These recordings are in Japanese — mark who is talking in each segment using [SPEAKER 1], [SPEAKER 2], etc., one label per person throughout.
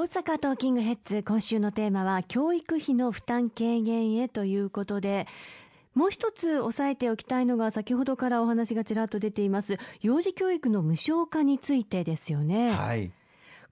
[SPEAKER 1] 大阪トーキングヘッズ今週のテーマは教育費の負担軽減へということでもう一つ押さえておきたいのが先ほどからお話がちらっと出ています幼児教育の無償化についてですよね。
[SPEAKER 2] はい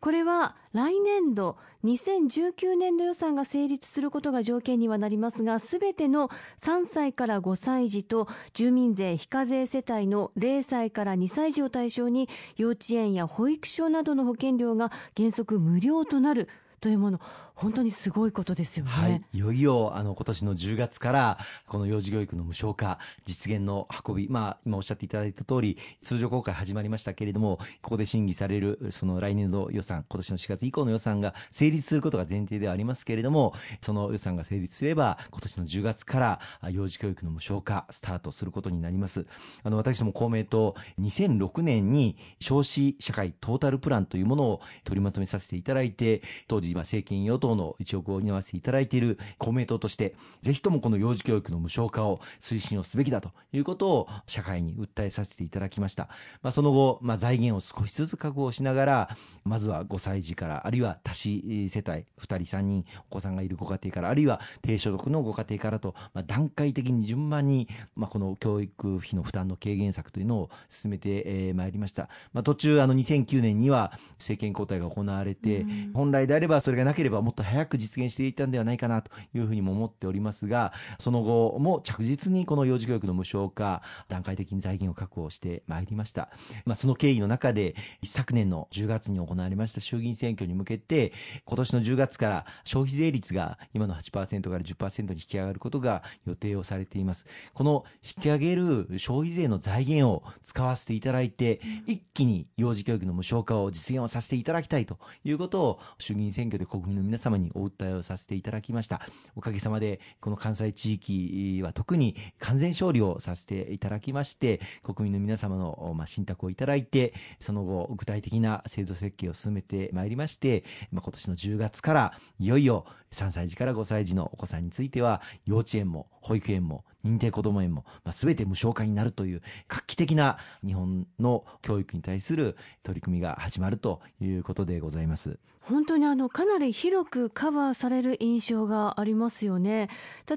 [SPEAKER 1] これは来年度2019年度予算が成立することが条件にはなりますがすべての3歳から5歳児と住民税非課税世帯の0歳から2歳児を対象に幼稚園や保育所などの保険料が原則無料となるというもの。本当にすごいことですよね。
[SPEAKER 2] はい、いよいよあの今年の10月からこの幼児教育の無償化実現の運び、まあ今おっしゃっていただいた通り通常公開始まりましたけれども、ここで審議されるその来年度予算、今年の4月以降の予算が成立することが前提ではありますけれども、その予算が成立すれば今年の10月から幼児教育の無償化スタートすることになります。あの私ども公明党2006年に少子社会トータルプランというものを取りまとめさせていただいて、当時今政権与党党の一億を担わせていただいている公明党として、ぜひともこの幼児教育の無償化を推進をすべきだということを社会に訴えさせていただきました。まあ、その後、まあ、財源を少しずつ確保しながら、まずは5歳児から、あるいは多子世帯、2人3人お子さんがいるご家庭から、あるいは低所得のご家庭からと、まあ、段階的に順番に、まあ、この教育費の負担の軽減策というのを進めてまいりました。まあ、途中、あの2009年には政権交代が行われて、本来であればそれがなければもっとと早く実現していたんではないかなというふうにも思っておりますが、その後も着実にこの幼児教育の無償化、段階的に財源を確保してまいりました。まあ、その経緯の中で、一昨年の10月に行われました衆議院選挙に向けて、今年の10月から消費税率が今の8%から10%に引き上がることが予定をされています。この引き上げる消費税の財源を使わせていただいて、一気に幼児教育の無償化を実現をさせていただきたいということを衆議院選挙で国民の皆様様にお訴えをさせていただきました。おかげさまで、この関西地域は特に完全勝利をさせていただきまして、国民の皆様の、まあ、信託をいただいて、その後、具体的な制度設計を進めてまいりまして、まあ、今年の10月から、いよいよ3歳児から5歳児のお子さんについては、幼稚園も保育園も認定こども園も、まあ、全て無償化になるという画期的な日本の教育に対する取り組みが始まるということでございます。
[SPEAKER 1] 本当にあのかなり広くカバーされる印象がありますよね。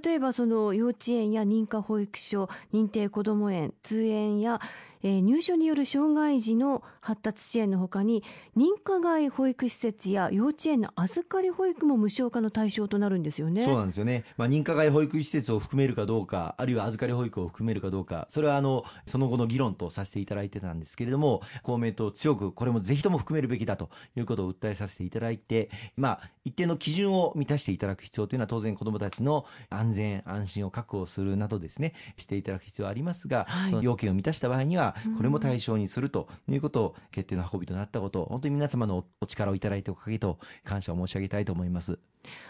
[SPEAKER 1] 例えばその幼稚園や認可保育所、認定こども園、通園やえー、入所による障害児の発達支援のほかに認可外保育施設や幼稚園の預かり保育も無償化の対象となるんですよね。
[SPEAKER 2] そうなんですよね。まあ、認可外保育施設を含めるかどうか、あるいは預かり保育を含めるかどうか、それはあのその後の議論とさせていただいてたんですけれども、公明党強くこれもぜひとも含めるべきだということを訴えさせていただいて、まあ、一定の基準を満たしていただく必要というのは当然子どもたちの安全安心を確保するなどですねしていただく必要はありますが、はい、その要件を満たした場合にはこれも対象にするということを決定の運びとなったこと本当に皆様のお力をいただいたおかげと感謝を申し上げたいと思います。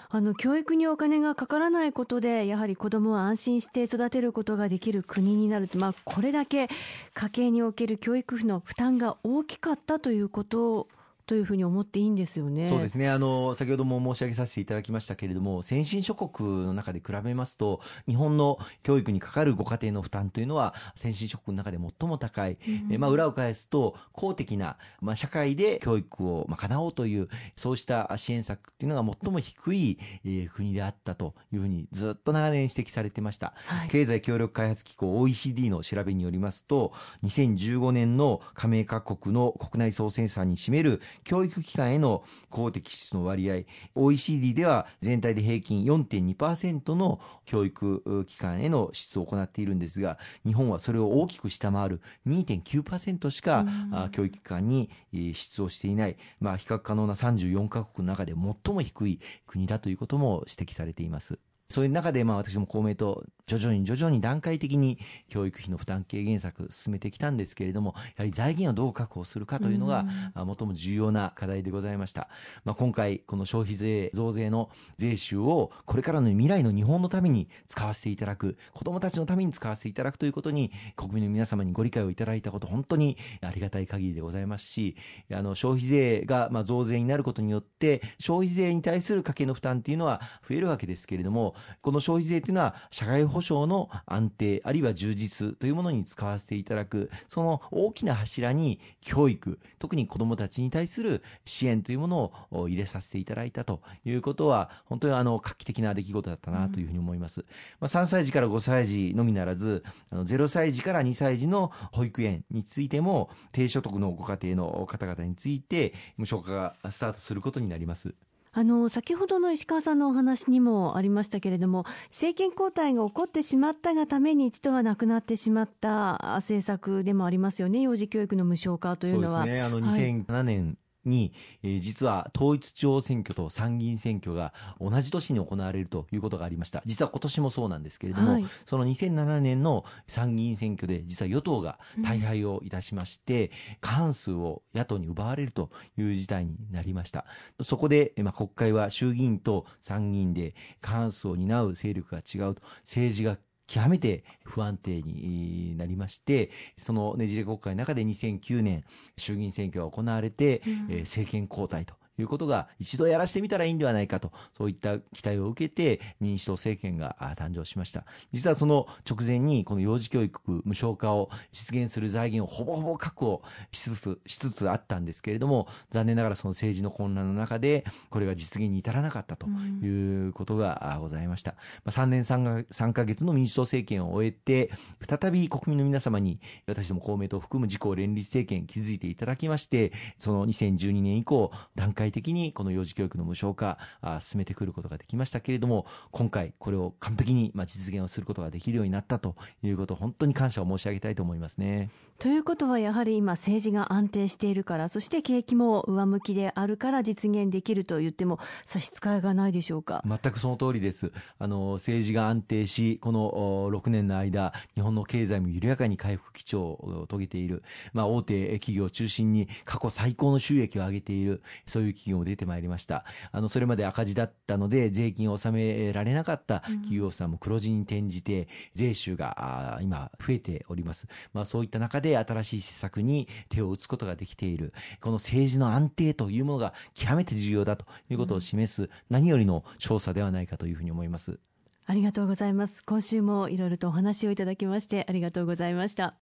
[SPEAKER 1] あの教育にお金がかからないことでやはり子どもを安心して育てることができる国になると、まあ、これだけ家計における教育費の負担が大きかったということというふうに思っていいんですよね。
[SPEAKER 2] そうですね。あの、先ほども申し上げさせていただきましたけれども、先進諸国の中で比べますと、日本の教育にかかるご家庭の負担というのは、先進諸国の中で最も高い。うん、えまあ、裏を返すと、公的な、まあ、社会で教育を、まあ、叶おうという、そうした支援策っていうのが最も低い、えー、国であったというふうに、ずっと長年指摘されてました。はい、経済協力開発機構 OECD の調べによりますと、2015年の加盟各国の国内総生産に占める教育機関への公的支出の割合、OECD では全体で平均4.2%の教育機関への支出を行っているんですが、日本はそれを大きく下回る2.9%しか、教育機関に支出をしていない、まあ、比較可能な34カ国の中で最も低い国だということも指摘されています。そういう中で、まあ私も公明党、徐々に徐々に段階的に教育費の負担軽減策進めてきたんですけれども、やはり財源をどう確保するかというのが、最も重要な課題でございました。まあ今回、この消費税増税の税収をこれからの未来の日本のために使わせていただく、子供たちのために使わせていただくということに、国民の皆様にご理解をいただいたこと、本当にありがたい限りでございますし、あの消費税がまあ増税になることによって、消費税に対する家計の負担っていうのは増えるわけですけれども、この消費税というのは社会保障の安定、あるいは充実というものに使わせていただく、その大きな柱に教育、特に子供たちに対する支援というものを入れさせていただいたということは、本当にあの画期的な出来事だったなというふうに思います。うん、まあ、3歳児から5歳児のみならず、あの0歳児から2歳児の保育園についても、低所得のご家庭の方々について、無償化がスタートすることになります。
[SPEAKER 1] あの先ほどの石川さんのお話にもありましたけれども政権交代が起こってしまったがために一度はなくなってしまった政策でもありますよね。幼児教育の無償化というのは。
[SPEAKER 2] そうですね。あの2007年、に、えー、実は統一地方選挙と参議院選挙が同じ年に行われるということがありました。実は今年もそうなんですけれども、はい、その2007年の参議院選挙で実は与党が大敗をいたしまして、うん、過半数を野党に奪われるという事態になりました。そこで、まあ、国会は衆議院と参議院で過半数を担う勢力が違うと、政治が極めて不安定になりまして、そのねじれ国会の中で2009年衆議院選挙が行われて、うん、えー、政権交代ということが一度やらせてみたらいいんではないかと、そういった期待を受けて民主党政権が誕生しました。実はその直前にこの幼児教育無償化を実現する財源をほぼほぼ確保しつつ、しつつあったんですけれども、残念ながらその政治の混乱の中で、これが実現に至らなかったということがございました。まあ、3年 3, 3ヶ月の民主党政権を終えて、再び国民の皆様に、私ども公明党を含む自公連立政権築いていただきまして、その2012年以降、段階的にこの幼児教育の無償化あ進めてくることができましたけれども今回これを完璧にまあ実現をすることができるようになったということ本当に感謝を申し上げたいと思いますね。
[SPEAKER 1] ということはやはり今政治が安定しているからそして景気も上向きであるから実現できると言っても差し支えがないでしょうか？
[SPEAKER 2] 全くその通りです。あの政治が安定しこの6年の間日本の経済も緩やかに回復基調を遂げている、まあ、大手企業を中心に過去最高の収益を上げている。そういう企業も出てまいりました。あの、それまで赤字だったので、税金を納められなかった企業さんも黒字に転じて、税収が今増えております。まあ、そういった中で新しい施策に手を打つことができている。この政治の安定というものが極めて重要だということを示す、何よりの調査ではないかというふうに思います。
[SPEAKER 1] ありがとうございます。今週もいろいろとお話をいただきましてありがとうございました。